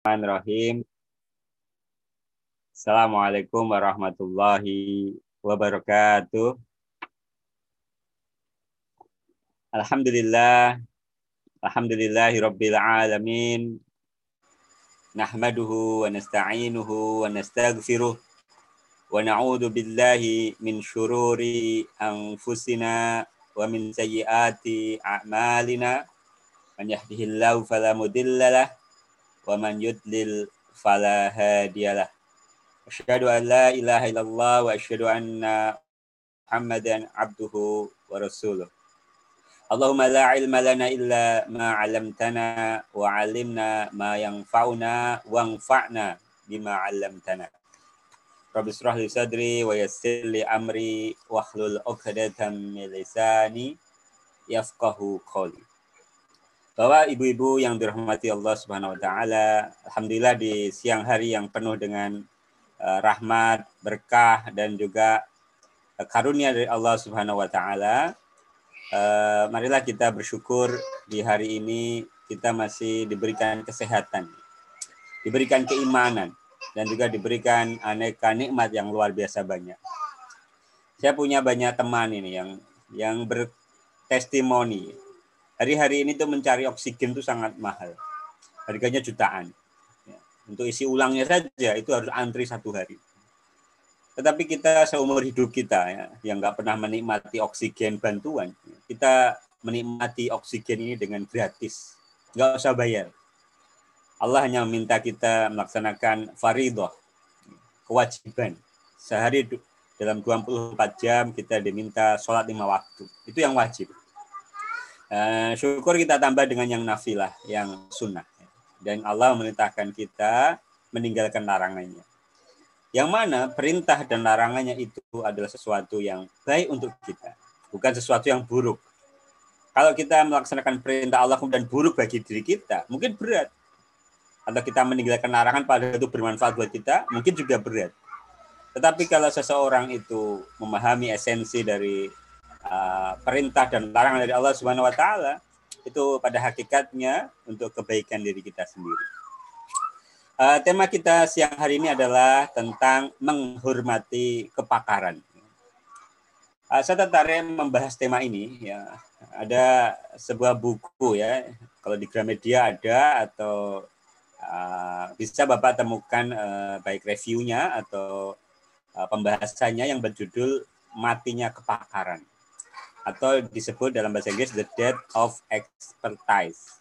Bismillahirrahmanirrahim. Assalamualaikum warahmatullahi wabarakatuh. Alhamdulillah. Alhamdulillahi rabbil alamin. Nahmaduhu wa nasta'inuhu wa nastaghfiruh. Wa na'udzu billahi min syururi anfusina wa min sayyiati a'malina. Man yahdihillahu fala mudilla wa man yudlil fala hadiyalah. Asyhadu an la ilaha illallah wa asyhadu anna Muhammadan abduhu wa rasuluh. Allahumma la ilma lana illa ma 'allamtana wa 'allimna ma yanfa'una wanfa'na bima 'allamtana. Rabbi israh li sadri wa yassir li amri wa hlul 'uqdatam min Bapak ibu-ibu yang dirahmati Allah Subhanahu wa taala, alhamdulillah di siang hari yang penuh dengan uh, rahmat, berkah dan juga uh, karunia dari Allah Subhanahu wa taala, Uh, marilah kita bersyukur di hari ini kita masih diberikan kesehatan, diberikan keimanan, dan juga diberikan aneka nikmat yang luar biasa banyak. Saya punya banyak teman ini yang yang bertestimoni. Hari-hari ini tuh mencari oksigen itu sangat mahal, harganya jutaan. Ya, untuk isi ulangnya saja itu harus antri satu hari. Tetapi kita seumur hidup kita ya, yang nggak pernah menikmati oksigen bantuan, kita menikmati oksigen ini dengan gratis, nggak usah bayar. Allah hanya meminta kita melaksanakan faridoh, kewajiban. Sehari dalam 24 jam kita diminta sholat lima waktu. Itu yang wajib. Uh, syukur kita tambah dengan yang nafilah, yang sunnah. Dan Allah memerintahkan kita meninggalkan larangannya. Yang mana perintah dan larangannya itu adalah sesuatu yang baik untuk kita, bukan sesuatu yang buruk. Kalau kita melaksanakan perintah Allah kemudian buruk bagi diri kita, mungkin berat. Atau kita meninggalkan larangan pada itu bermanfaat buat kita, mungkin juga berat. Tetapi kalau seseorang itu memahami esensi dari uh, perintah dan larangan dari Allah Subhanahu wa taala, itu pada hakikatnya untuk kebaikan diri kita sendiri. Uh, tema kita siang hari ini adalah tentang menghormati kepakaran. Uh, saya tertarik membahas tema ini. Ya, ada sebuah buku ya, kalau di Gramedia ada atau uh, bisa bapak temukan uh, baik reviewnya atau uh, pembahasannya yang berjudul matinya kepakaran atau disebut dalam bahasa Inggris the death of expertise.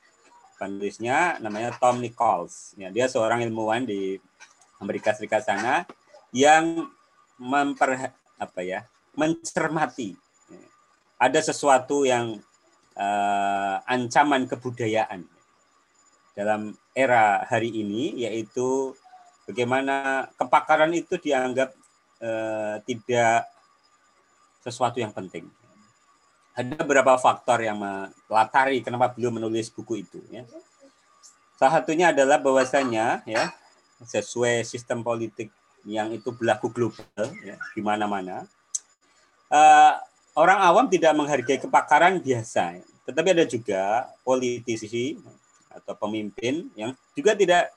Penulisnya namanya Tom Nichols. Ya, dia seorang ilmuwan di Amerika Serikat sana yang memper apa ya mencermati. Ada sesuatu yang uh, ancaman kebudayaan dalam era hari ini yaitu bagaimana kepakaran itu dianggap uh, tidak sesuatu yang penting ada beberapa faktor yang melatari kenapa beliau menulis buku itu ya. Salah satunya adalah bahwasanya ya sesuai sistem politik yang itu berlaku global ya, di mana-mana. Uh, orang awam tidak menghargai kepakaran biasa, ya. tetapi ada juga politisi atau pemimpin yang juga tidak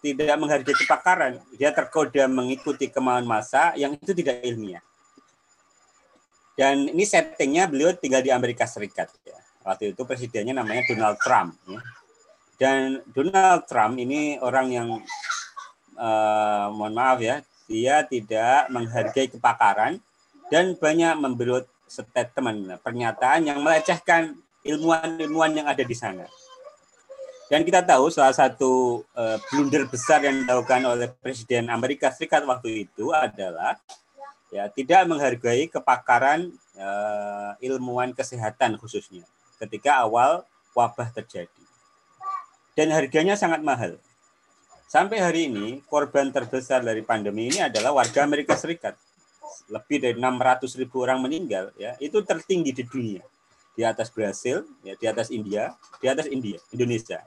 tidak menghargai kepakaran. Dia tergoda mengikuti kemauan massa yang itu tidak ilmiah. Dan ini settingnya beliau tinggal di Amerika Serikat. Ya. Waktu itu presidennya namanya Donald Trump. Ya. Dan Donald Trump ini orang yang, uh, mohon maaf ya, dia tidak menghargai kepakaran dan banyak memberi statement, pernyataan yang melecehkan ilmuwan-ilmuwan yang ada di sana. Dan kita tahu salah satu uh, blunder besar yang dilakukan oleh Presiden Amerika Serikat waktu itu adalah ya tidak menghargai kepakaran uh, ilmuwan kesehatan khususnya ketika awal wabah terjadi. Dan harganya sangat mahal. Sampai hari ini korban terbesar dari pandemi ini adalah warga Amerika Serikat. Lebih dari 600 ribu orang meninggal ya, itu tertinggi di dunia. Di atas Brasil, ya, di atas India, di atas India, Indonesia.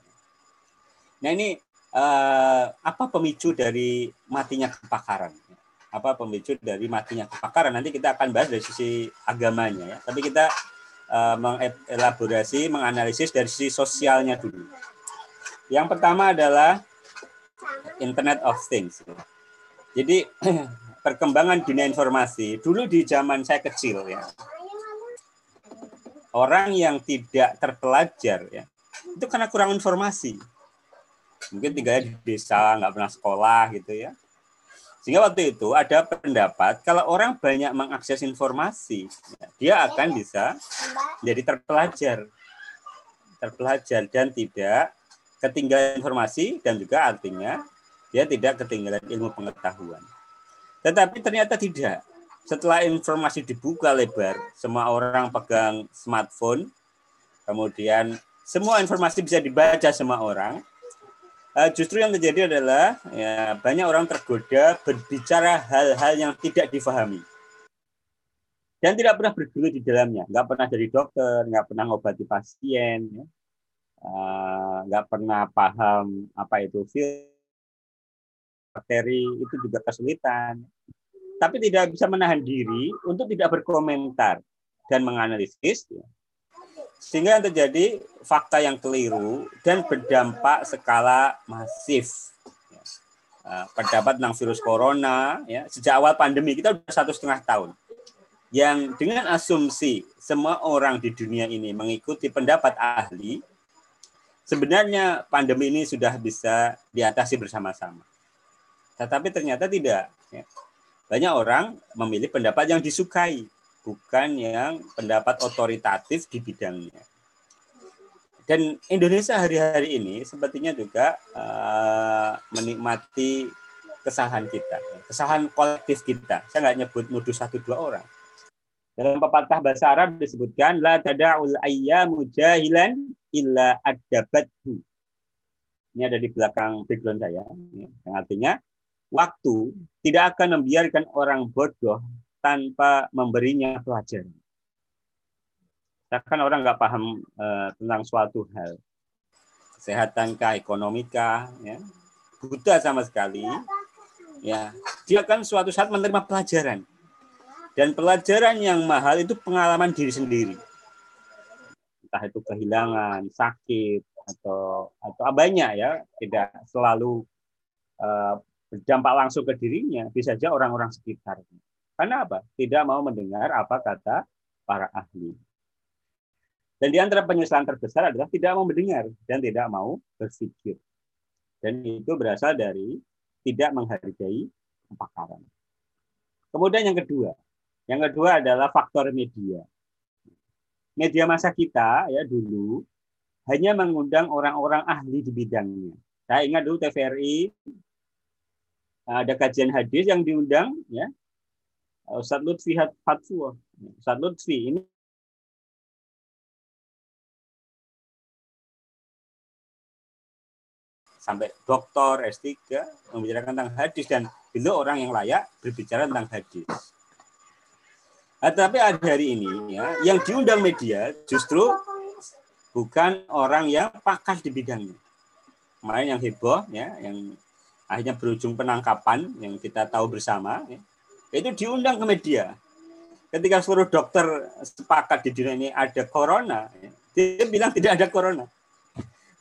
Nah, ini uh, apa pemicu dari matinya kepakaran? Apa pemicu dari matinya kebakaran. Nanti kita akan bahas dari sisi agamanya ya. Tapi kita uh, mengelaborasi, menganalisis dari sisi sosialnya dulu. Yang pertama adalah Internet of Things. Jadi perkembangan dunia informasi dulu di zaman saya kecil ya. Orang yang tidak terpelajar ya, itu karena kurang informasi. Mungkin tinggalnya di desa, nggak pernah sekolah gitu ya. Sehingga waktu itu ada pendapat kalau orang banyak mengakses informasi, dia akan bisa jadi terpelajar. Terpelajar dan tidak ketinggalan informasi dan juga artinya dia tidak ketinggalan ilmu pengetahuan. Tetapi ternyata tidak. Setelah informasi dibuka lebar, semua orang pegang smartphone, kemudian semua informasi bisa dibaca semua orang. Uh, justru yang terjadi adalah ya, banyak orang tergoda berbicara hal-hal yang tidak difahami dan tidak pernah bergelut di dalamnya, nggak pernah jadi dokter, nggak pernah ngobati pasien, ya. uh, nggak pernah paham apa itu bakteri itu juga kesulitan, tapi tidak bisa menahan diri untuk tidak berkomentar dan menganalisis. Ya sehingga yang terjadi fakta yang keliru dan berdampak skala masif. Uh, pendapat tentang virus corona ya. Sejak awal pandemi kita sudah satu setengah tahun. Yang dengan asumsi semua orang di dunia ini mengikuti pendapat ahli sebenarnya pandemi ini sudah bisa diatasi bersama-sama. Tetapi ternyata tidak ya. banyak orang memilih pendapat yang disukai bukan yang pendapat otoritatif di bidangnya. Dan Indonesia hari-hari ini sepertinya juga uh, menikmati kesalahan kita, kesalahan kolektif kita. Saya nggak nyebut nuduh satu dua orang. Dalam pepatah bahasa Arab disebutkan la tada'ul ayyamu jahilan illa adabathu. Ini ada di belakang background saya. Yang artinya waktu tidak akan membiarkan orang bodoh tanpa memberinya pelajaran. Bahkan orang nggak paham uh, tentang suatu hal, kesehatankah, ekonomikah, ya, buta sama sekali, ya, dia akan suatu saat menerima pelajaran. Dan pelajaran yang mahal itu pengalaman diri sendiri. Entah itu kehilangan, sakit, atau atau banyak ya, tidak selalu uh, berdampak langsung ke dirinya, bisa saja orang-orang sekitarnya. Karena apa? Tidak mau mendengar apa kata para ahli. Dan di antara penyesalan terbesar adalah tidak mau mendengar dan tidak mau berpikir. Dan itu berasal dari tidak menghargai kepakaran. Kemudian yang kedua, yang kedua adalah faktor media. Media masa kita ya dulu hanya mengundang orang-orang ahli di bidangnya. Saya ingat dulu TVRI ada kajian hadis yang diundang ya Eh, Ustaz Lutfi Fatwa. Ustaz Lutfi ini sampai doktor S3 membicarakan tentang hadis dan beliau orang yang layak berbicara tentang hadis. Nah, tapi hari ini ya, yang diundang media justru bukan orang yang pakar di bidangnya. Kemarin yang heboh ya, yang akhirnya berujung penangkapan yang kita tahu bersama ya, itu diundang ke media. Ketika seluruh dokter sepakat di dunia ini ada corona, dia bilang tidak ada corona.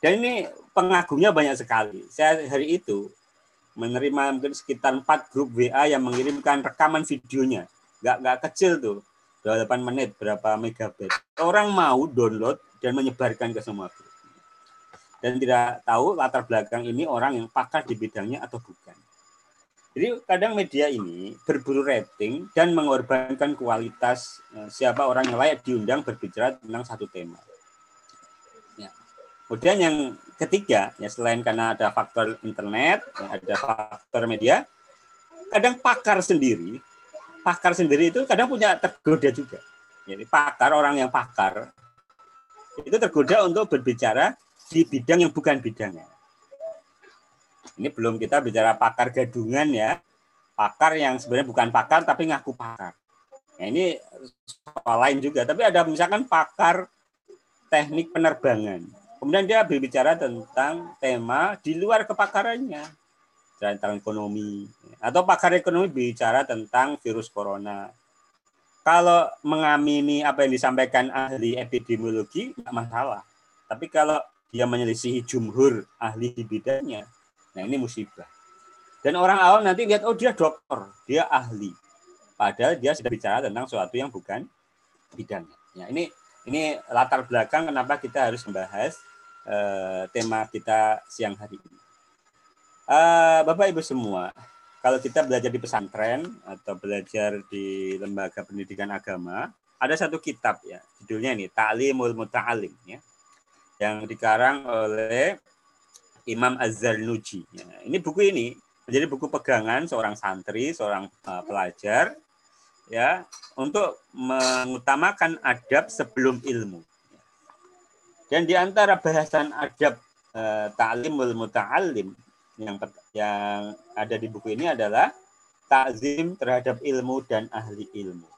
Dan ini pengagumnya banyak sekali. Saya hari itu menerima mungkin sekitar 4 grup WA yang mengirimkan rekaman videonya. Nggak, nggak kecil tuh, 8 menit, berapa megabyte. Orang mau download dan menyebarkan ke semua grup. Dan tidak tahu latar belakang ini orang yang pakar di bidangnya atau bukan. Jadi kadang media ini berburu rating dan mengorbankan kualitas eh, siapa orang yang layak diundang berbicara tentang satu tema. Ya. Kemudian yang ketiga, ya selain karena ada faktor internet, ya, ada faktor media, kadang pakar sendiri, pakar sendiri itu kadang punya tergoda juga. Jadi pakar orang yang pakar itu tergoda untuk berbicara di bidang yang bukan bidangnya. Ini belum kita bicara pakar gadungan ya. Pakar yang sebenarnya bukan pakar tapi ngaku pakar. Nah, ini soal lain juga. Tapi ada misalkan pakar teknik penerbangan. Kemudian dia berbicara tentang tema di luar kepakarannya. Tentang ekonomi. Atau pakar ekonomi bicara tentang virus corona. Kalau mengamini apa yang disampaikan ahli epidemiologi, tidak masalah. Tapi kalau dia menyelisihi jumhur ahli di bidangnya, Nah ini musibah. Dan orang awam nanti lihat, oh dia dokter, dia ahli. Padahal dia sudah bicara tentang sesuatu yang bukan bidangnya. Ya, ini ini latar belakang kenapa kita harus membahas uh, tema kita siang hari ini. Uh, Bapak Ibu semua, kalau kita belajar di pesantren atau belajar di lembaga pendidikan agama, ada satu kitab ya, judulnya ini Ta'limul Muta'alim ya. Yang dikarang oleh Imam Az-Zarnuji. Ya, ini buku ini menjadi buku pegangan seorang santri, seorang uh, pelajar ya, untuk mengutamakan adab sebelum ilmu. Dan di antara bahasan adab uh, ta'limul muta'alim yang yang ada di buku ini adalah takzim terhadap ilmu dan ahli ilmu.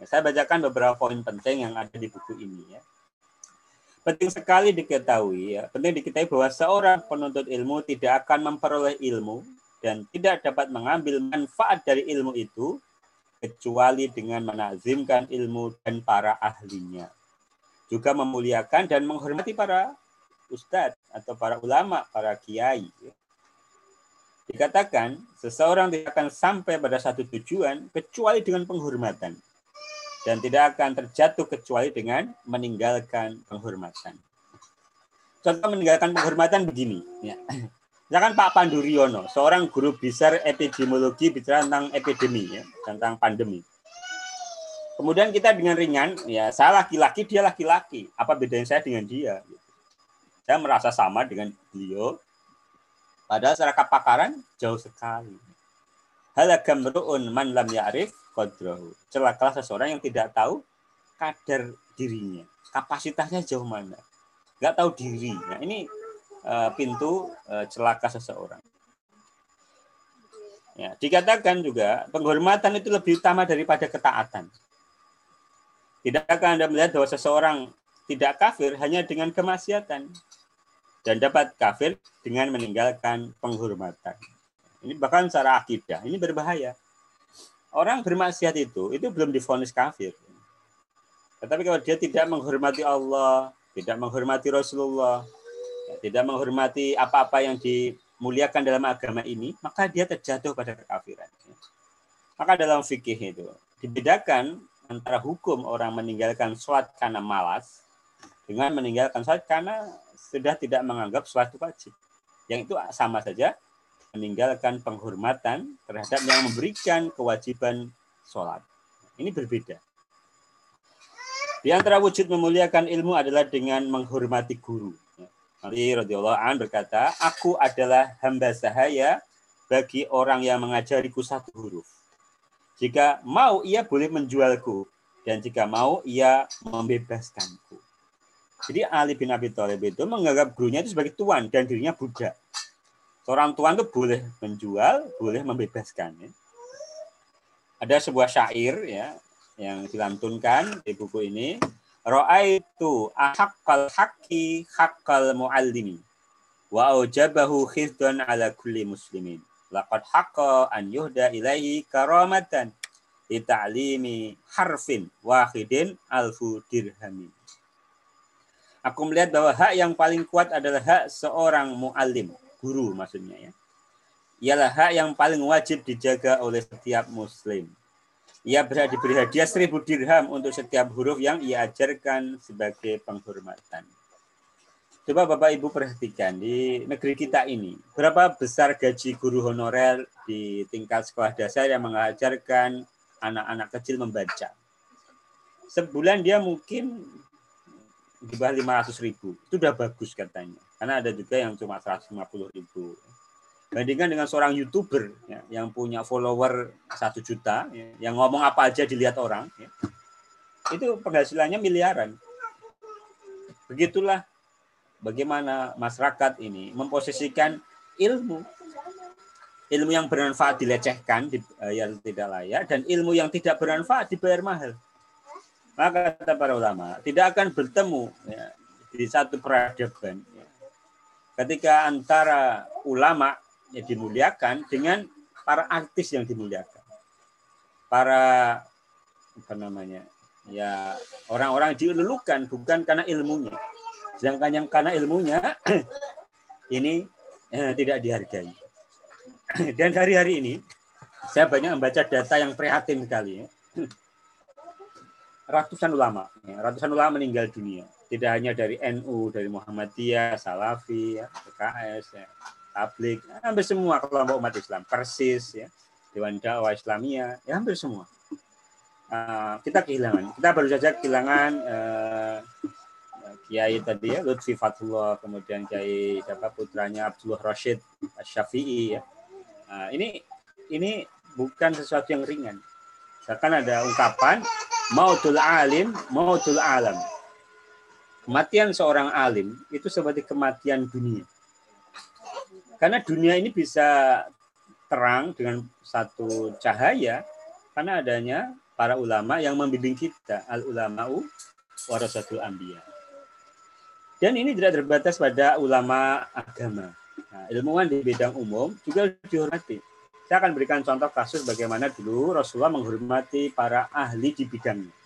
Ya, saya bacakan beberapa poin penting yang ada di buku ini ya. Penting sekali diketahui ya, penting diketahui bahwa seorang penuntut ilmu tidak akan memperoleh ilmu dan tidak dapat mengambil manfaat dari ilmu itu kecuali dengan menazimkan ilmu dan para ahlinya. Juga memuliakan dan menghormati para ustadz atau para ulama, para kiai. Ya. Dikatakan, seseorang tidak akan sampai pada satu tujuan kecuali dengan penghormatan. Dan tidak akan terjatuh kecuali dengan meninggalkan penghormatan. Contoh meninggalkan penghormatan begini. Ya. Misalkan Pak Panduriono, seorang guru besar epidemiologi bicara tentang epidemi, ya, tentang pandemi. Kemudian kita dengan ringan, ya saya laki-laki, dia laki-laki. Apa bedanya saya dengan dia? Saya merasa sama dengan beliau, Padahal secara kepakaran jauh sekali. Halagamru'un man lam ya'rif qadrahu. Celakalah seseorang yang tidak tahu kadar dirinya. Kapasitasnya jauh mana. Nggak tahu diri. Nah, ini uh, pintu uh, celaka seseorang. Ya, dikatakan juga penghormatan itu lebih utama daripada ketaatan. Tidakkah Anda melihat bahwa seseorang tidak kafir hanya dengan kemaksiatan? dan dapat kafir dengan meninggalkan penghormatan. Ini bahkan secara akidah, ini berbahaya. Orang bermaksiat itu, itu belum difonis kafir. Tetapi kalau dia tidak menghormati Allah, tidak menghormati Rasulullah, tidak menghormati apa-apa yang dimuliakan dalam agama ini, maka dia terjatuh pada kekafiran. Maka dalam fikih itu dibedakan antara hukum orang meninggalkan sholat karena malas dengan meninggalkan sholat karena sudah tidak menganggap suatu wajib. Yang itu sama saja meninggalkan penghormatan terhadap yang memberikan kewajiban sholat. Ini berbeda. Di antara wujud memuliakan ilmu adalah dengan menghormati guru. Ali radhiyallahu an berkata, "Aku adalah hamba sahaya bagi orang yang mengajariku satu huruf. Jika mau ia boleh menjualku dan jika mau ia membebaskanku." Jadi Ali bin Abi Thalib itu menganggap gurunya itu sebagai tuan dan dirinya budak. Seorang tuan itu boleh menjual, boleh membebaskan. Ya. Ada sebuah syair ya yang dilantunkan di buku ini. Ra'aitu ahaqqal haqqi haqqal muallimi wa aujabahu khizdan ala kulli muslimin. Laqad haqqa an yuhda ilaihi karamatan li ta'limi harfin wahidin alfu dirhamin. Aku melihat bahwa hak yang paling kuat adalah hak seorang mu'alim, guru maksudnya ya. Ialah hak yang paling wajib dijaga oleh setiap muslim. Ia berhak diberi hadiah seribu dirham untuk setiap huruf yang ia ajarkan sebagai penghormatan. Coba Bapak Ibu perhatikan di negeri kita ini, berapa besar gaji guru honorer di tingkat sekolah dasar yang mengajarkan anak-anak kecil membaca. Sebulan dia mungkin di bawah 500 ribu itu udah bagus katanya karena ada juga yang cuma 150 ribu. Bandingkan dengan seorang youtuber ya, yang punya follower satu juta ya, yang ngomong apa aja dilihat orang ya, itu penghasilannya miliaran. Begitulah bagaimana masyarakat ini memposisikan ilmu. Ilmu yang bermanfaat dilecehkan dibayar tidak layak dan ilmu yang tidak bermanfaat dibayar mahal. Maka kata para ulama, tidak akan bertemu ya, di satu peradaban ketika antara ulama yang dimuliakan dengan para artis yang dimuliakan. Para apa namanya? Ya, orang-orang dilulukan bukan karena ilmunya. Sedangkan yang karena ilmunya ini eh, tidak dihargai. dan hari-hari ini saya banyak membaca data yang prihatin sekali ya. Ratusan ulama, ya, ratusan ulama meninggal dunia. Tidak hanya dari NU, dari Muhammadiyah, Salafi, ya, PKS, ya, Tablik, ya, hampir semua kelompok umat Islam, Persis, ya, Dewan Dakwah Islamiyah, ya hampir semua. Uh, kita kehilangan. Kita baru saja kehilangan uh, Kiai tadi ya Lutfi Fatullah, kemudian Kiai siapa putranya Abdullah Rashid Syafi'i ya. Nah, ini ini bukan sesuatu yang ringan. Misalkan ada ungkapan mautul alim, mautul alam. Kematian seorang alim itu seperti kematian dunia. Karena dunia ini bisa terang dengan satu cahaya karena adanya para ulama yang membimbing kita al ulama'u warasatul anbiya. Dan ini tidak terbatas pada ulama agama. Nah, ilmuwan di bidang umum juga dihormati. Saya akan berikan contoh kasus bagaimana dulu Rasulullah menghormati para ahli di bidangnya.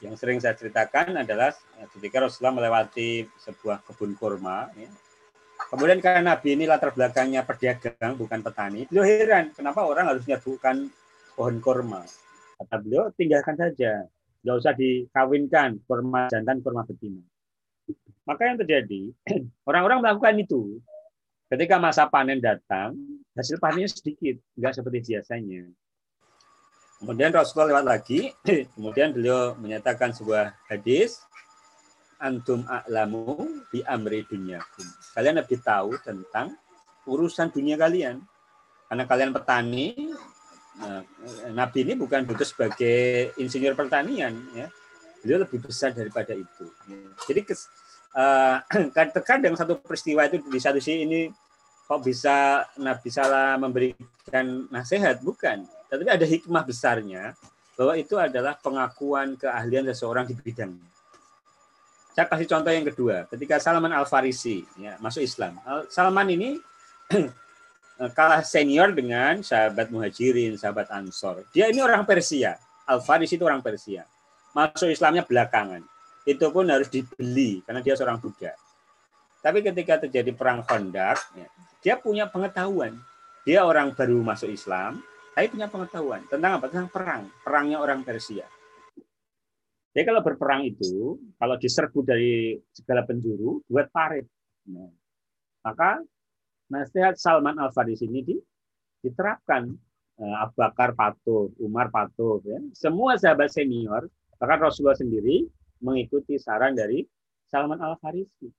Yang sering saya ceritakan adalah ketika Rasulullah melewati sebuah kebun kurma. Ya. Kemudian karena Nabi ini latar belakangnya pedagang, bukan petani. Beliau heran, kenapa orang harus menyebutkan pohon kurma. Kata beliau, tinggalkan saja. Nggak usah dikawinkan kurma jantan, kurma betina. Maka yang terjadi, orang-orang melakukan itu. Ketika masa panen datang, hasil panennya sedikit, nggak seperti biasanya. Kemudian Rasulullah lewat lagi, kemudian beliau menyatakan sebuah hadis, antum a'lamu bi amri dunyakum. Kalian lebih tahu tentang urusan dunia kalian. Karena kalian petani, nah, Nabi ini bukan butuh sebagai insinyur pertanian, ya. Beliau lebih besar daripada itu. Jadi uh, terkadang satu peristiwa itu di satu sisi ini kok bisa Nabi salah memberikan nasihat bukan tapi ada hikmah besarnya bahwa itu adalah pengakuan keahlian seseorang di bidangnya saya kasih contoh yang kedua ketika Salman Al Farisi ya, masuk Islam. Salman ini kalah senior dengan sahabat muhajirin sahabat ansor. Dia ini orang Persia. Al Farisi itu orang Persia. Masuk Islamnya belakangan. Itu pun harus dibeli karena dia seorang budak. Tapi ketika terjadi perang Khandaq, ya, dia punya pengetahuan. Dia orang baru masuk Islam, tapi punya pengetahuan tentang apa? Tentang perang, perangnya orang Persia. Jadi kalau berperang itu, kalau diserbu dari segala penjuru, buat parit. Nah, maka nasihat Salman Al Farisi ini diterapkan. Eh, Abu Bakar patuh, Umar patuh, ya. semua sahabat senior, bahkan Rasulullah sendiri mengikuti saran dari Salman Al Farisi.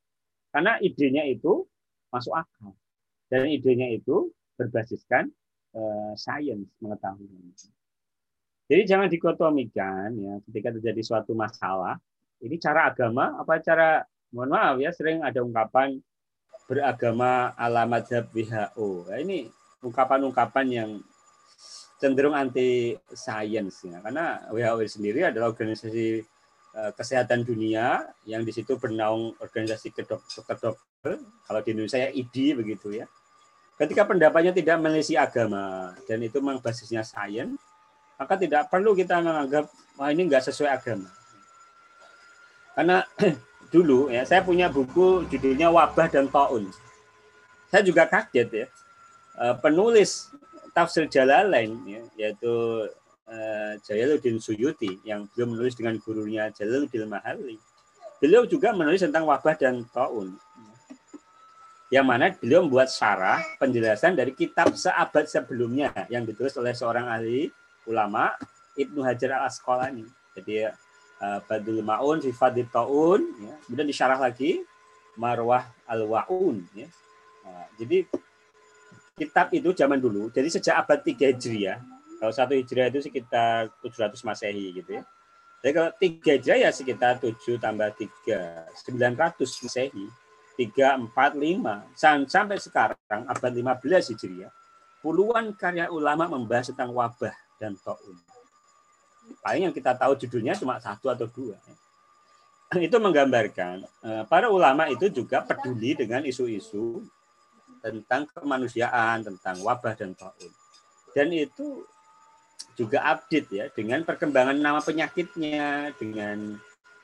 Karena idenya itu masuk akal. Dan idenya itu berbasiskan uh, sains pengetahuan. Jadi jangan dikotomikan ya ketika terjadi suatu masalah. Ini cara agama apa cara mohon maaf ya sering ada ungkapan beragama alamat WHO. Nah, ini ungkapan-ungkapan yang cenderung anti sains ya karena WHO sendiri adalah organisasi Eh, kesehatan dunia yang di situ bernaung organisasi kedokter kalau di Indonesia ya ID begitu ya. Ketika pendapatnya tidak melisi agama dan itu memang basisnya sains, maka tidak perlu kita menganggap wah ini enggak sesuai agama. Karena dulu ya saya punya buku judulnya Wabah dan Taun. Saya juga kaget ya. Eh, penulis tafsir Jalalain ya, yaitu uh, Jalaluddin Suyuti yang beliau menulis dengan gurunya Jalaluddin Mahali. Beliau juga menulis tentang wabah dan taun. Yang mana beliau membuat syarah penjelasan dari kitab seabad sebelumnya yang ditulis oleh seorang ahli ulama Ibnu Hajar al Asqalani. Jadi uh, Badul Maun fi Taun, ya. kemudian disyarah lagi Marwah al Waun. Ya. Nah, jadi kitab itu zaman dulu, jadi sejak abad 3 Hijriah kalau satu hijrah itu sekitar 700 masehi gitu ya. Jadi kalau tiga hijrah ya sekitar 7 tambah 3, 900 masehi. 3, 4, 5. Sampai sekarang abad 15 hijriah, puluhan karya ulama membahas tentang wabah dan ta'un. Paling yang kita tahu judulnya cuma satu atau dua. Itu menggambarkan eh, para ulama itu juga peduli dengan isu-isu tentang kemanusiaan, tentang wabah dan ta'un. Dan itu juga update ya dengan perkembangan nama penyakitnya dengan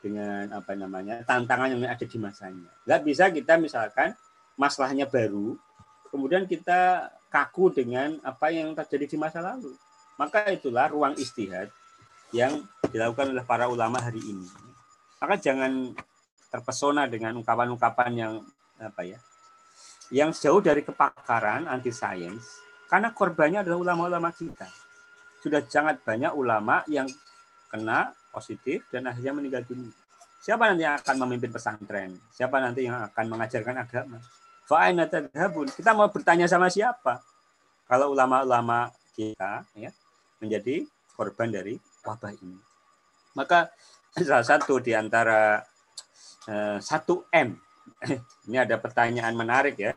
dengan apa namanya tantangan yang ada di masanya. Nggak bisa kita misalkan masalahnya baru kemudian kita kaku dengan apa yang terjadi di masa lalu. Maka itulah ruang istihad yang dilakukan oleh para ulama hari ini. Maka jangan terpesona dengan ungkapan-ungkapan yang apa ya, yang jauh dari kepakaran anti sains, karena korbannya adalah ulama-ulama kita. Sudah sangat banyak ulama yang kena positif dan akhirnya meninggal dunia. Siapa nanti yang akan memimpin pesantren? Siapa nanti yang akan mengajarkan agama? Tadhabun. Kita mau bertanya sama siapa? Kalau ulama-ulama kita ya menjadi korban dari wabah ini. Maka salah satu di antara eh, satu M ini ada pertanyaan menarik ya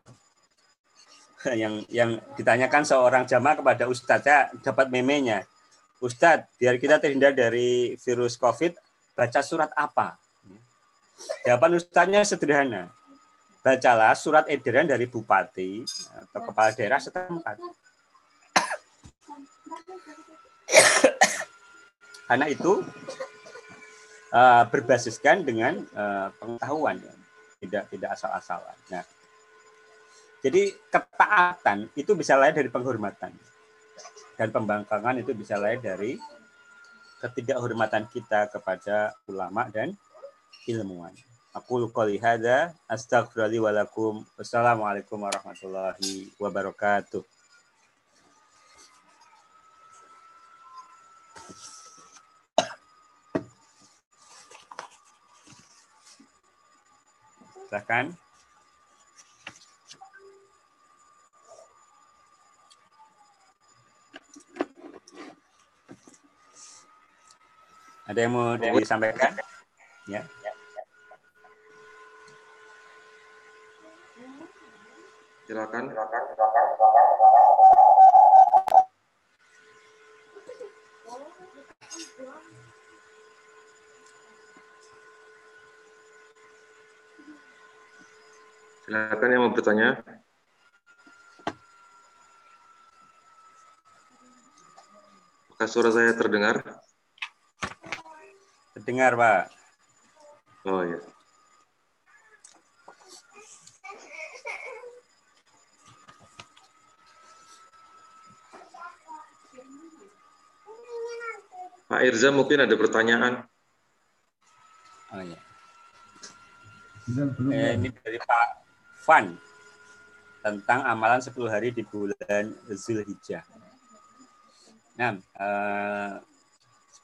yang yang ditanyakan seorang jamaah kepada Ustadz saya dapat memenya Ustadz biar kita terhindar dari virus COVID baca surat apa Jawaban ustaznya sederhana. Bacalah surat edaran dari bupati atau kepala daerah setempat. Karena itu uh, berbasiskan dengan uh, pengetahuan, ya. tidak tidak asal-asalan. Nah, jadi ketaatan itu bisa lahir dari penghormatan dan pembangkangan itu bisa lahir dari ketidakhormatan kita kepada ulama dan ilmuwan. Aku astaghfirullahi wa lakum. Wassalamualaikum warahmatullahi wabarakatuh. Silakan. Ada yang mau disampaikan? Ya. Silakan. Silakan yang mau bertanya. Apakah suara saya terdengar? Terdengar, Pak. Oh ya. Pak Irza mungkin ada pertanyaan. Oh ya. Eh, ini dari Pak Van tentang amalan 10 hari di bulan Zulhijjah. Nah, eh,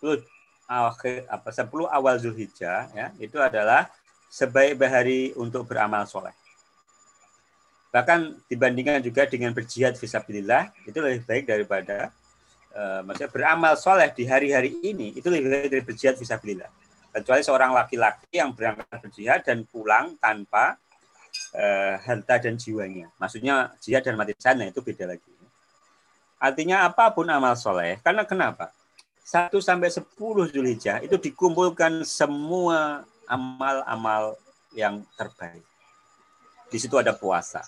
10 akhir apa 10 awal Zulhijjah ya, itu adalah sebaik hari untuk beramal soleh. Bahkan dibandingkan juga dengan berjihad visabilillah itu lebih baik daripada uh, maksudnya beramal soleh di hari-hari ini itu lebih baik dari berjihad visabilillah. Kecuali seorang laki-laki yang berangkat berjihad dan pulang tanpa uh, harta dan jiwanya. Maksudnya jihad dan mati sana itu beda lagi. Artinya apa pun amal soleh, karena kenapa? 1 sampai 10 Zulhijjah itu dikumpulkan semua amal-amal yang terbaik. Di situ ada puasa,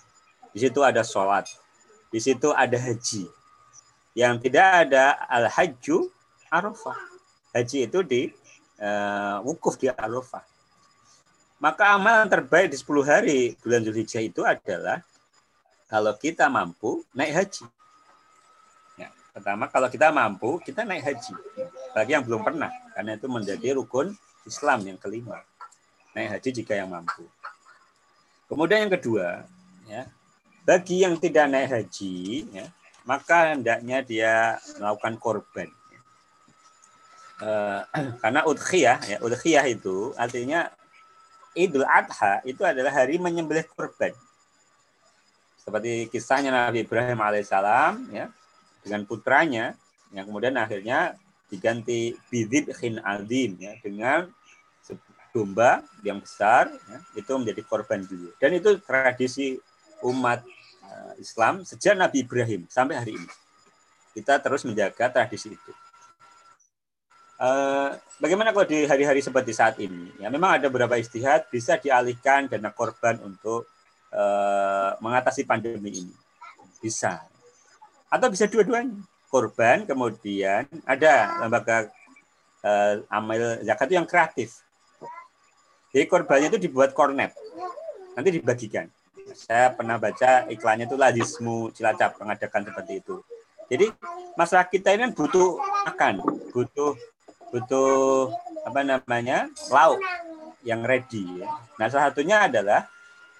di situ ada sholat, di situ ada haji, yang tidak ada al-hajju arafah. Haji itu di uh, wukuf di arafah. Maka amalan terbaik di 10 hari bulan Zulhijjah itu adalah kalau kita mampu naik haji. Pertama kalau kita mampu kita naik haji. Bagi yang belum pernah karena itu menjadi rukun Islam yang kelima. Naik haji jika yang mampu. Kemudian yang kedua, ya, bagi yang tidak naik haji, ya, maka hendaknya dia melakukan korban. Uh, karena udhiyah, ya, udhiyah itu artinya Idul Adha itu adalah hari menyembelih korban. Seperti kisahnya Nabi Ibrahim alaihissalam ya, dengan putranya yang kemudian akhirnya diganti bidib khin adim ya, dengan domba yang besar ya, itu menjadi korban dulu. Dan itu tradisi umat Eh, Islam sejak Nabi Ibrahim sampai hari ini. Kita terus menjaga tradisi itu. Uh, bagaimana kalau di hari-hari seperti saat ini? Ya, memang ada beberapa istihad bisa dialihkan dana korban untuk uh, mengatasi pandemi ini. Bisa. Atau bisa dua-duanya. Korban, kemudian ada lembaga uh, amal zakat itu yang kreatif. Jadi korbannya itu dibuat kornet. Nanti dibagikan Saya pernah baca iklannya itu Lazismu Cilacap mengadakan seperti itu. Jadi masyarakat kita ini kan butuh makan, butuh butuh apa namanya lauk yang ready. Ya. Nah salah satunya adalah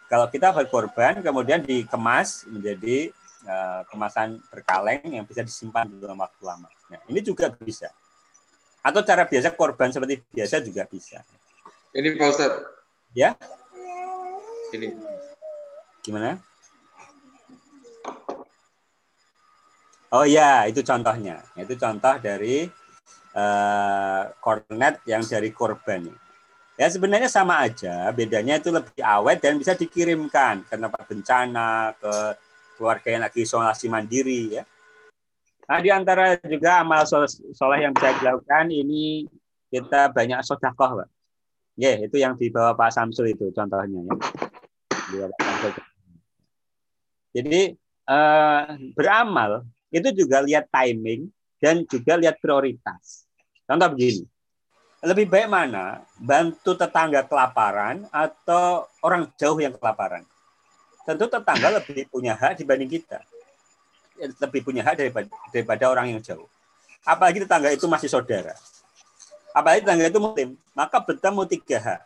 kalau kita berkorban kemudian dikemas menjadi uh, kemasan berkaleng yang bisa disimpan dalam waktu lama. Nah, ini juga bisa. Atau cara biasa korban seperti biasa juga bisa. Ini Pak Ustadz. Ya. Ini. Gimana? Oh ya, itu contohnya. Itu contoh dari uh, kornet yang dari korban. Ya sebenarnya sama aja, bedanya itu lebih awet dan bisa dikirimkan ke tempat bencana, ke keluarga yang lagi isolasi mandiri ya. Nah, di antara juga amal soleh yang bisa dilakukan ini kita banyak sodakoh, Pak. Ya, itu yang dibawa Pak Samsul itu contohnya ya. Jadi eh, beramal itu juga lihat timing dan juga lihat prioritas. Contoh begini, lebih baik mana bantu tetangga kelaparan atau orang jauh yang kelaparan? Tentu tetangga lebih punya hak dibanding kita. Lebih punya hak daripada, daripada orang yang jauh. Apalagi tetangga itu masih saudara. Apalagi tetangga itu muslim. Maka bertemu tiga hak.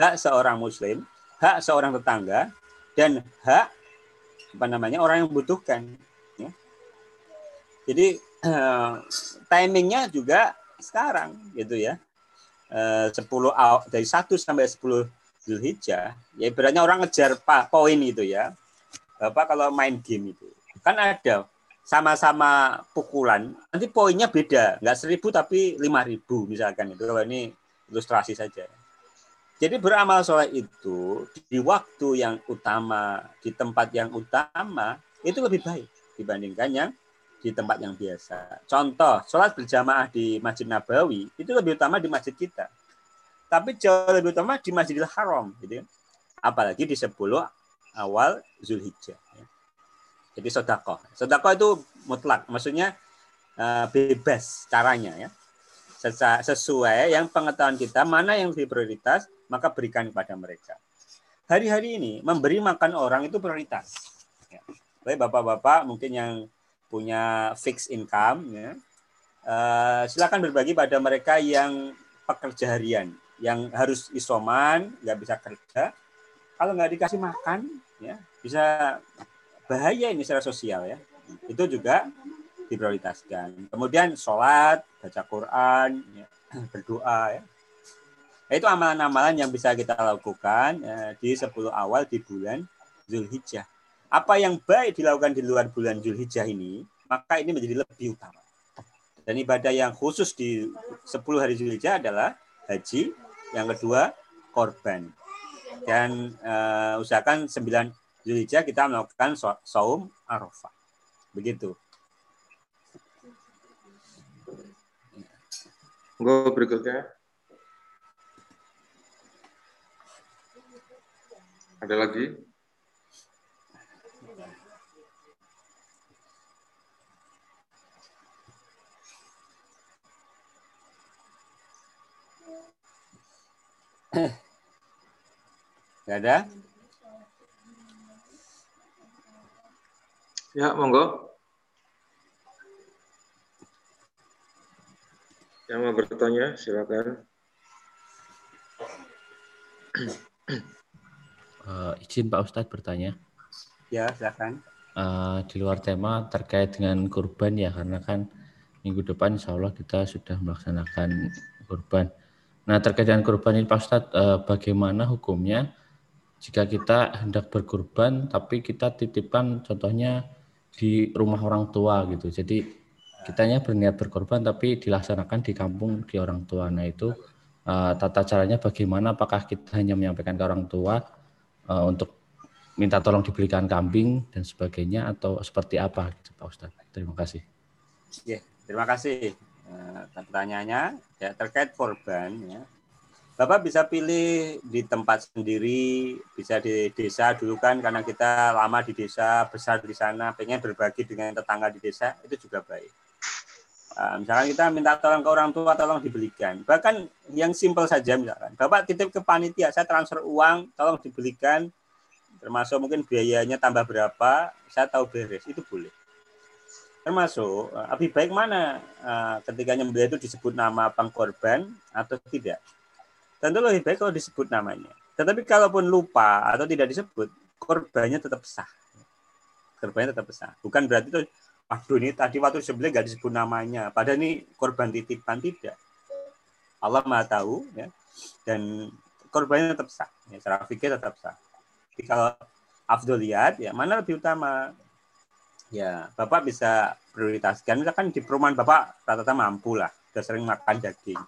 Hak seorang muslim, hak seorang tetangga, dan hak apa namanya orang yang membutuhkan. Ya. Jadi timingnya juga sekarang gitu ya. 10 eh, dari 1 sampai 10 Zulhijjah, ya ibaratnya orang ngejar poin itu ya. Bapak kalau main game itu kan ada sama-sama pukulan, nanti poinnya beda, nggak seribu tapi lima ribu misalkan itu. Kalau ini ilustrasi saja. Jadi beramal soleh itu di waktu yang utama, di tempat yang utama, itu lebih baik dibandingkan yang di tempat yang biasa. Contoh, sholat berjamaah di Masjid Nabawi itu lebih utama di masjid kita. Tapi jauh lebih utama di Masjidil Haram, gitu ya. Apalagi di 10 awal Zulhijjah. Ya. Jadi sodako. Sodako itu mutlak, maksudnya uh, bebas caranya ya. Sesuai yang pengetahuan kita mana yang lebih prioritas, maka berikan kepada mereka. Hari-hari ini memberi makan orang itu prioritas. Ya. Baik bapak-bapak mungkin yang punya fixed income, ya, uh, silakan berbagi pada mereka yang pekerja harian, yang harus isoman, nggak bisa kerja. Kalau nggak dikasih makan, ya bisa bahaya ini secara sosial ya. Itu juga diprioritaskan. Kemudian sholat, baca Quran, ya, berdoa ya. Nah, itu amalan-amalan yang bisa kita lakukan ya, di 10 awal di bulan Zulhijjah. Apa yang baik dilakukan di luar bulan Zulhijjah ini, maka ini menjadi lebih utama. Dan ibadah yang khusus di 10 hari Zulhijjah adalah haji, yang kedua korban. Dan uh, usahakan 9 Zulhijjah kita melakukan saum Arafah. Begitu. Gue berikutnya. Ada lagi? Gak ada? Ya, monggo. Yang mau bertanya, silakan. Uh, izin Pak Ustadz bertanya. Ya, silakan. Uh, di luar tema terkait dengan kurban ya, karena kan minggu depan insya Allah kita sudah melaksanakan kurban. Nah terkait dengan kurban ini Pak Ustadz, uh, bagaimana hukumnya jika kita hendak berkurban tapi kita titipkan contohnya di rumah orang tua gitu. Jadi kitanya berniat berkorban tapi dilaksanakan di kampung di orang tua. Nah itu uh, tata caranya bagaimana? Apakah kita hanya menyampaikan ke orang tua uh, untuk minta tolong dibelikan kambing dan sebagainya atau seperti apa gitu Pak Ustadz? Terima kasih. Ya, terima kasih. Uh, pertanyaannya ya terkait korban ya. Bapak bisa pilih di tempat sendiri, bisa di desa dulu kan karena kita lama di desa, besar di sana, pengen berbagi dengan tetangga di desa, itu juga baik. Uh, misalkan kita minta tolong ke orang tua, tolong dibelikan. Bahkan yang simpel saja misalkan, Bapak titip ke panitia, saya transfer uang, tolong dibelikan termasuk mungkin biayanya tambah berapa, saya tahu beres, itu boleh. Termasuk eh, lebih baik mana uh, ketika nyembelih itu disebut nama pengkorban atau tidak. Tentu lebih baik kalau disebut namanya. Tetapi kalaupun lupa atau tidak disebut, korbannya tetap sah. Korbannya tetap sah. Bukan berarti itu, waduh ini tadi waktu disembelih nggak disebut namanya. Padahal ini korban titipan tidak. Allah maha tahu ya dan korbannya tetap sah ya, secara fikir tetap sah jadi kalau Abdul lihat ya mana lebih utama ya bapak bisa prioritaskan. Misalkan di perumahan bapak rata-rata mampu lah. Sudah sering makan daging.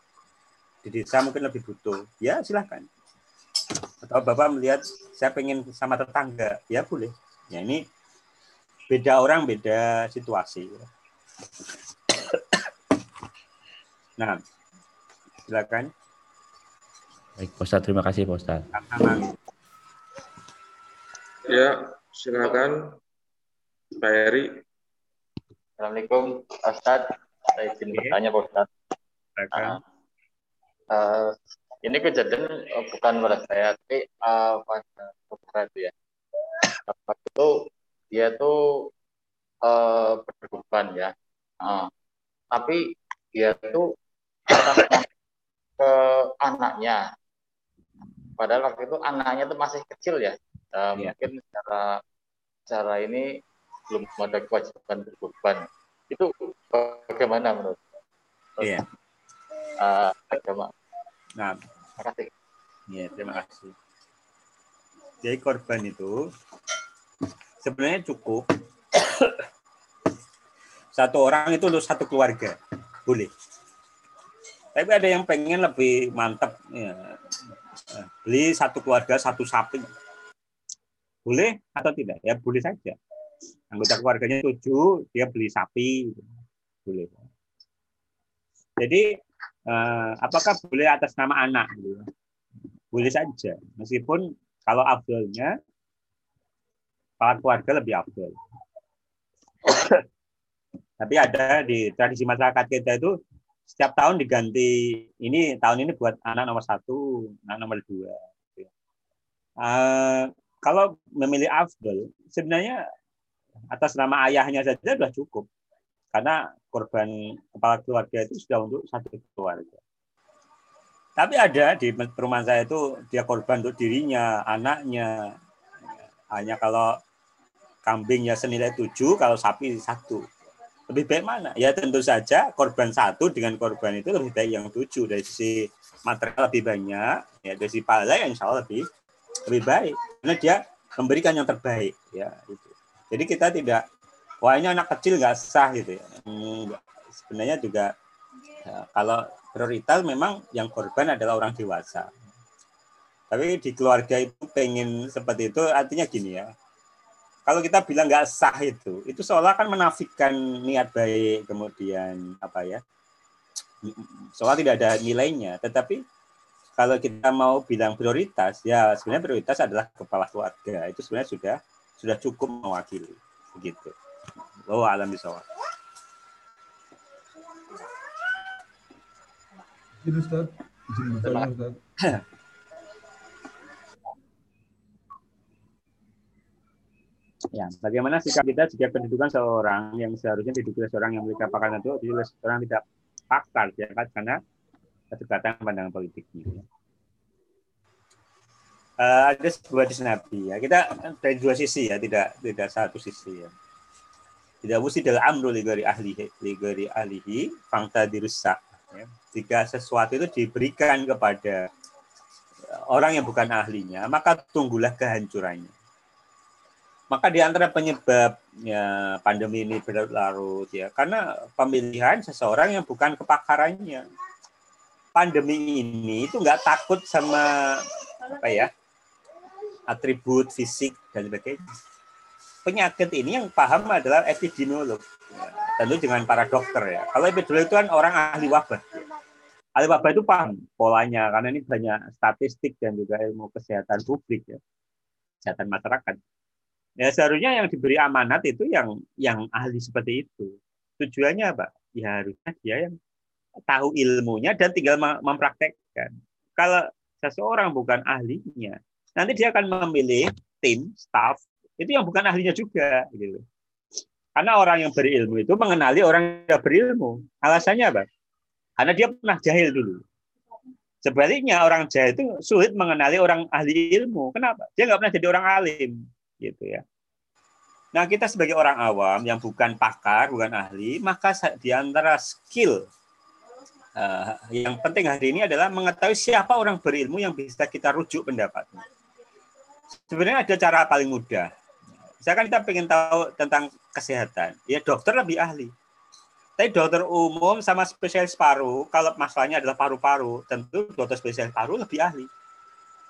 Di desa mungkin lebih butuh. Ya silahkan. Atau bapak melihat saya pengen sama tetangga. Ya boleh. Ya ini beda orang beda situasi. Nah Silakan. Baik, Pak Ustaz. Terima kasih, Pak Ustaz. Ya, silakan. Pak Eri. Assalamualaikum, Ustaz. Saya izin bertanya, Pak Ustaz. Uh, uh, ini kejadian uh, bukan pada saya, tapi uh, pada saudara itu ya. Apa itu dia tuh uh, berkorban ya. Uh, tapi dia tuh ke anaknya. Padahal waktu itu anaknya itu masih kecil ya. Uh, yeah. Mungkin secara cara ini belum ada kewajiban berkorban. Itu bagaimana menurut? Iya. Yeah. Uh, agama. Nah, terima kasih. Iya, terima kasih. Jadi korban itu sebenarnya cukup satu orang itu untuk satu keluarga, boleh. Tapi ada yang pengen lebih mantap. Ya. Beli satu keluarga, satu sapi. Boleh atau tidak? Ya boleh saja. Anggota keluarganya tujuh, dia beli sapi. Boleh. Jadi, eh, apakah boleh atas nama anak? Boleh saja. Meskipun kalau abdulnya, kepala keluarga lebih abdul. Tapi ada di tradisi masyarakat kita itu setiap tahun diganti ini tahun ini buat anak nomor satu anak nomor dua uh, kalau memilih Afdol sebenarnya atas nama ayahnya saja sudah cukup. Karena korban kepala keluarga itu sudah untuk satu keluarga. Tapi ada di perumahan saya itu dia korban untuk dirinya anaknya. Hanya kalau kambingnya senilai tujuh kalau sapi satu. Lebih baik mana? Ya tentu saja korban satu dengan korban itu lebih baik yang tujuh. Dari sisi material lebih banyak, ya dari sisi pahala yang insya Allah lebih lebih baik. Karena dia memberikan yang terbaik, ya itu. Jadi kita tidak wah ini anak kecil nggak sah gitu ya. Sebenarnya juga ya, kalau prioritas memang yang korban adalah orang dewasa. Tapi di keluarga itu pengen seperti itu artinya gini ya kalau kita bilang nggak sah itu, itu seolah kan menafikan niat baik, kemudian apa ya, seolah tidak ada nilainya. Tetapi kalau kita mau bilang prioritas, ya sebenarnya prioritas adalah kepala keluarga. Itu sebenarnya sudah sudah cukup mewakili, begitu. Oh alam bisawab. Ustaz. Ustaz. Ya, bagaimana sikap kita jika pendidikan seorang yang seharusnya diduduki seorang yang memiliki pakar itu oleh seorang tidak pakar, ya kan? Karena kedekatan pandangan politiknya. Uh, ada sebuah di Nabi ya. Kita dari dua sisi ya, tidak tidak satu sisi ya. Tidak mesti dalam amru ligari ahlihi, ligari ahlihi, fangta dirusak. Ya. Jika sesuatu itu diberikan kepada orang yang bukan ahlinya, maka tunggulah kehancurannya maka di antara penyebab ya, pandemi ini berlarut ya karena pemilihan seseorang yang bukan kepakarannya. Pandemi ini itu nggak takut sama apa ya atribut fisik dan sebagainya. Penyakit ini yang paham adalah epidemiolog, ya, tentu dengan para dokter ya. Kalau epidemiolog itu kan orang ahli wabah. Ahli wabah itu paham polanya karena ini banyak statistik dan juga ilmu kesehatan publik ya, kesehatan masyarakat Ya seharusnya yang diberi amanat itu yang yang ahli seperti itu. Tujuannya apa? Ya harusnya dia yang tahu ilmunya dan tinggal mempraktekkan. Kalau seseorang bukan ahlinya, nanti dia akan memilih tim, staff, itu yang bukan ahlinya juga. Gitu. Karena orang yang berilmu itu mengenali orang yang berilmu. Alasannya apa? Karena dia pernah jahil dulu. Sebaliknya orang jahil itu sulit mengenali orang ahli ilmu. Kenapa? Dia nggak pernah jadi orang alim, gitu ya. Nah kita sebagai orang awam yang bukan pakar, bukan ahli, maka di antara skill uh, yang penting hari ini adalah mengetahui siapa orang berilmu yang bisa kita rujuk pendapatnya. Sebenarnya ada cara paling mudah. Misalkan kita ingin tahu tentang kesehatan, ya dokter lebih ahli. Tapi dokter umum sama spesialis paru, kalau masalahnya adalah paru-paru, tentu dokter spesialis paru lebih ahli.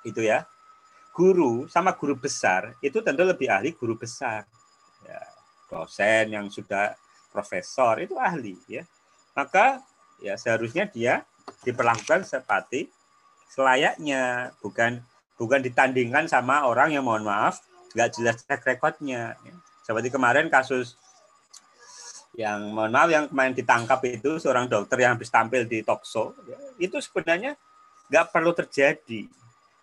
Itu ya. Guru sama guru besar, itu tentu lebih ahli guru besar. Ya, dosen yang sudah profesor, itu ahli. ya Maka ya seharusnya dia diperlakukan seperti selayaknya, bukan bukan ditandingkan sama orang yang mohon maaf nggak jelas track recordnya. Ya. Seperti kemarin kasus yang mohon maaf yang kemarin ditangkap itu seorang dokter yang habis tampil di ya, itu sebenarnya nggak perlu terjadi.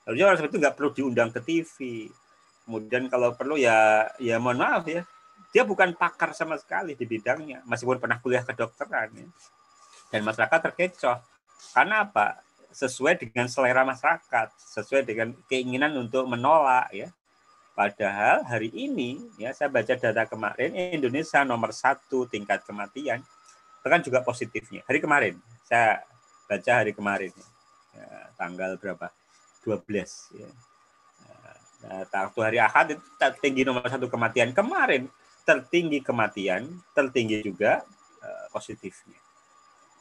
Harusnya orang seperti itu nggak perlu diundang ke TV. Kemudian kalau perlu ya ya mohon maaf ya, dia bukan pakar sama sekali di bidangnya, meskipun pernah kuliah kedokteran. Ya. Dan masyarakat terkecoh. Karena apa? Sesuai dengan selera masyarakat, sesuai dengan keinginan untuk menolak ya Padahal hari ini, ya saya baca data kemarin, Indonesia nomor satu tingkat kematian, bahkan juga positifnya. Hari kemarin, saya baca hari kemarin, ya, tanggal berapa? 12. Ya. Nah, waktu hari Ahad itu tertinggi nomor satu kematian. Kemarin tertinggi kematian, tertinggi juga uh, positifnya.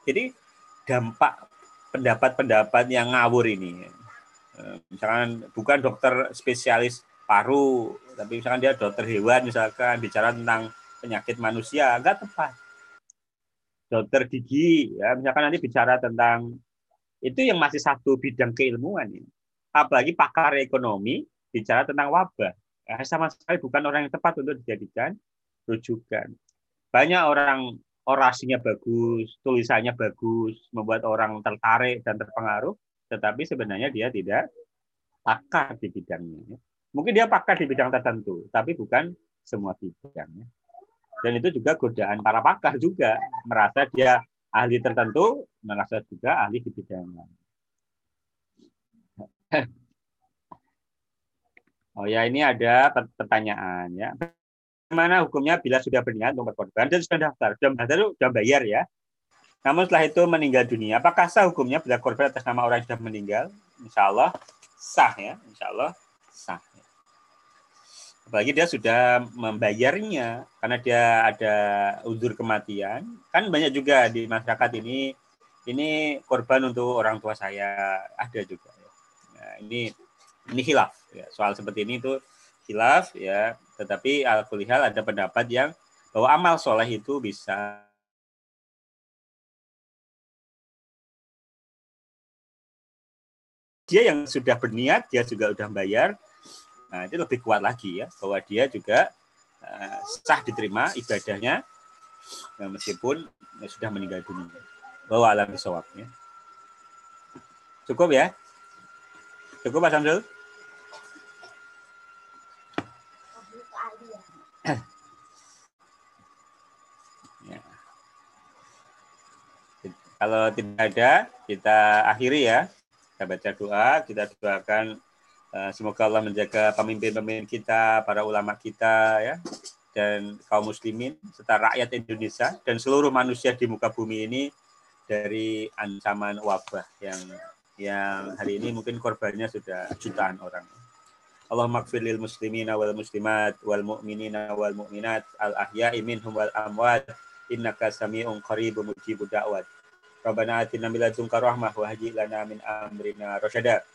Jadi dampak pendapat-pendapat yang ngawur ini, uh, misalkan bukan dokter spesialis paru, tapi misalkan dia dokter hewan misalkan bicara tentang penyakit manusia, enggak tepat. Dokter gigi, ya misalkan nanti bicara tentang itu yang masih satu bidang keilmuan ini. Apalagi pakar ekonomi bicara tentang wabah, ya, sama sekali bukan orang yang tepat untuk dijadikan rujukan. Banyak orang orasinya bagus, tulisannya bagus, membuat orang tertarik dan terpengaruh, tetapi sebenarnya dia tidak pakar di bidangnya. Mungkin dia pakar di bidang tertentu, tapi bukan semua bidangnya. Dan itu juga godaan para pakar juga merasa dia ahli tertentu, merasa juga ahli di bidangnya. Oh ya, ini ada pertanyaan ya. Bagaimana hukumnya bila sudah berniat untuk berkorban dan sudah daftar, sudah daftar sudah bayar ya. Namun setelah itu meninggal dunia, apakah sah hukumnya bila korban atas nama orang yang sudah meninggal? Insya Allah sah ya, insya Allah sah apalagi dia sudah membayarnya karena dia ada uzur kematian kan banyak juga di masyarakat ini ini korban untuk orang tua saya ada juga ya. nah, ini ini hilaf ya. soal seperti ini itu hilaf ya tetapi al ada pendapat yang bahwa amal soleh itu bisa dia yang sudah berniat dia juga sudah bayar Nah, itu lebih kuat lagi ya bahwa dia juga uh, sah diterima ibadahnya ya, meskipun ya, sudah meninggal dunia. Bahwa alam sawabnya. Cukup ya? Cukup Pak Samsul? Kalau tidak ada, kita akhiri ya. Kita baca doa, kita doakan Eh, semoga Allah menjaga pemimpin-pemimpin kita, para ulama kita, ya, dan kaum muslimin serta rakyat Indonesia dan seluruh manusia di muka bumi ini dari ancaman wabah yang yang hari ini mungkin korbannya sudah jutaan orang. Allahumma gfir lil muslimina wal muslimat wal mu'minina wal mu'minat al ahya'i minhum wal amwat innaka sami'un qaribun mujibud da'wat. Rabbana atina min ladunka rahmah wa haji lana min amrina rasyada.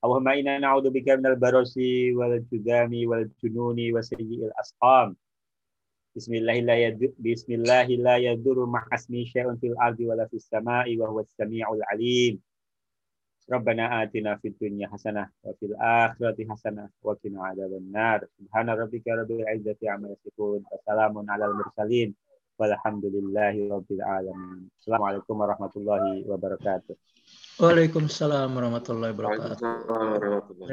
Allahumma inna na'udzu bika minal barasi wal judami wal jununi wa sayyi'il asqam. Bismillahirrahmanirrahim. la yadurru ma'asmi syai'un fil ardi wala fis sama'i wa huwas samii'ul alim. Rabbana atina fid dunya hasanah wa fil akhirati hasanah wa qina adzabannar. Subhana rabbika rabbil izzati amma yasifun Wassalamu alal mursalin. Walhamdulillahi rabbil alamin. Assalamualaikum warahmatullahi wabarakatuh. Waalaikumsalam warahmatullahi wabarakatuh.